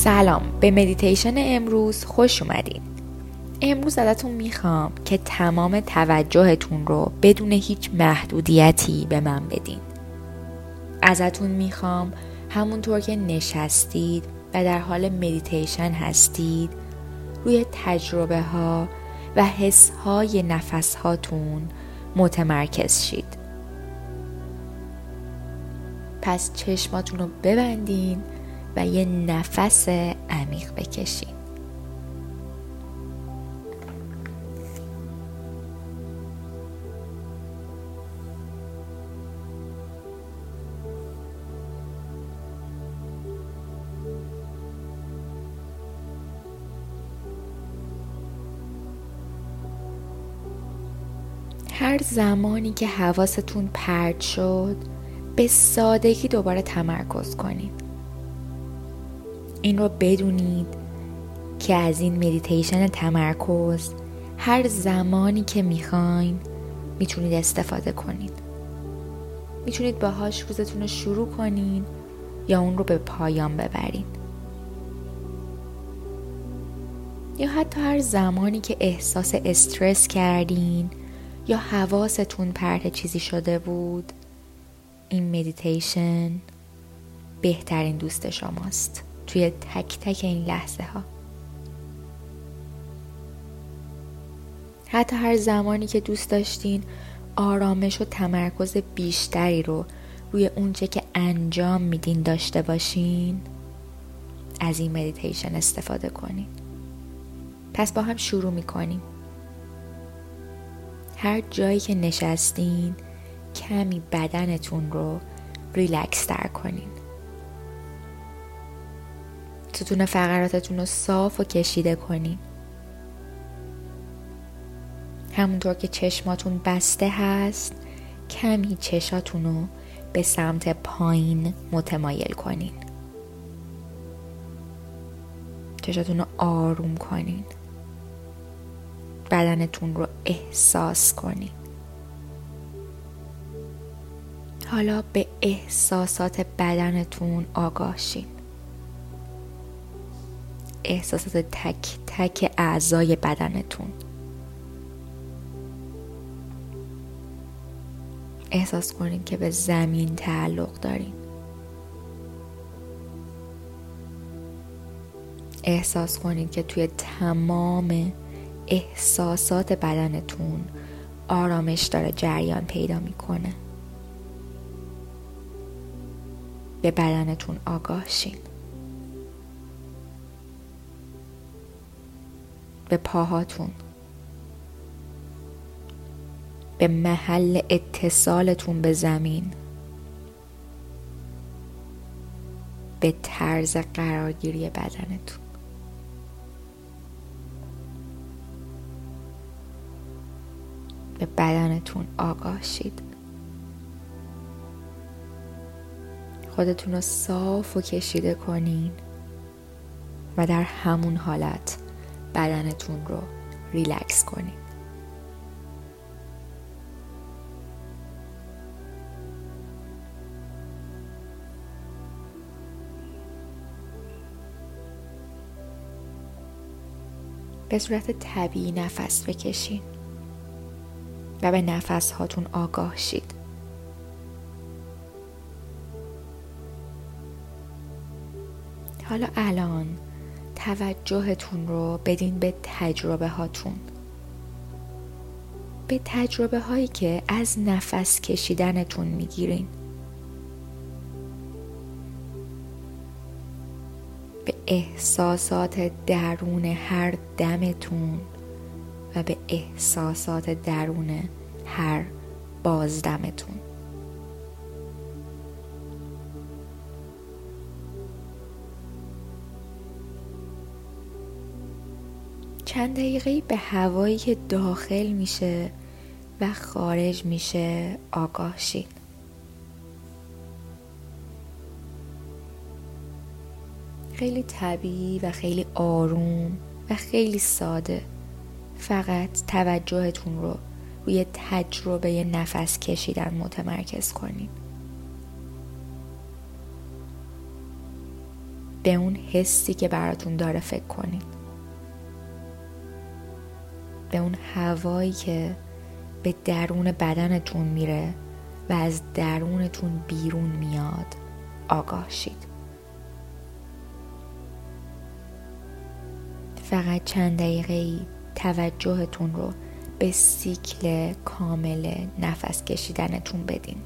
سلام به مدیتیشن امروز خوش اومدین. امروز ازتون می‌خوام که تمام توجهتون رو بدون هیچ محدودیتی به من بدین. ازتون می‌خوام همونطور که نشستید و در حال مدیتیشن هستید روی تجربه ها و حس های نفس هاتون متمرکز شید. پس چشماتون رو ببندین و یه نفس عمیق بکشین هر زمانی که حواستون پرد شد به سادگی دوباره تمرکز کنید. این رو بدونید که از این مدیتیشن تمرکز هر زمانی که می‌خواین می‌تونید استفاده کنید. می‌تونید باهاش روزتون رو شروع کنین یا اون رو به پایان ببرین. یا حتی هر زمانی که احساس استرس کردین یا حواستون پرت چیزی شده بود این مدیتیشن بهترین دوست شماست. توی تک تک این لحظه ها حتی هر زمانی که دوست داشتین آرامش و تمرکز بیشتری رو روی اونچه که انجام میدین داشته باشین از این مدیتیشن استفاده کنین. پس با هم شروع می‌کنیم. هر جایی که نشستین کمی بدنتون رو ریلکس تر کنین. ستون فقراتتون رو صاف و کشیده کنین همونطور که چشماتون بسته هست کمی چشاتون رو به سمت پایین متمایل کنین. چشاتون رو آروم کنین. بدنتون رو احساس کنین. حالا به احساسات بدنتون آگاه شین. احساسات تک تک اعضای بدنتون. احساس کنین که به زمین تعلق دارین. احساس کنین که توی تمام احساسات بدنتون آرامش داره جریان پیدا می‌کنه. به بدنتون آگاه شین. به پاهاتون. به محل اتصالتون به زمین. به طرز قرارگیری بدنتون. به بدنتون آگاه شید خودتون رو صاف و کشیده کنین و در همون حالت بدنتون رو ریلکس کنین به صورت طبیعی نفس بکشین و به نفس هاتون آگاه شید. حالا الان توجهتون رو بدین به تجربه هاتون. به تجربه هایی که از نفس کشیدنتون می‌گیرین. به احساسات درون هر دمتون و به احساسات درون هر بازدمتون. چند دقیقه به هوایی که داخل میشه و خارج میشه آگاه شید خیلی طبیعی و خیلی آروم و خیلی ساده. فقط توجهتون رو روی تجربه نفس کشیدن متمرکز کنید به اون حسی که براتون داره فکر کنید به اون هوایی که به درون بدنتون میره و از درونتون بیرون میاد آگاه شید فقط چند دقیقه ای توجهتون رو به سیکل کامل نفس کشیدنتون بدین.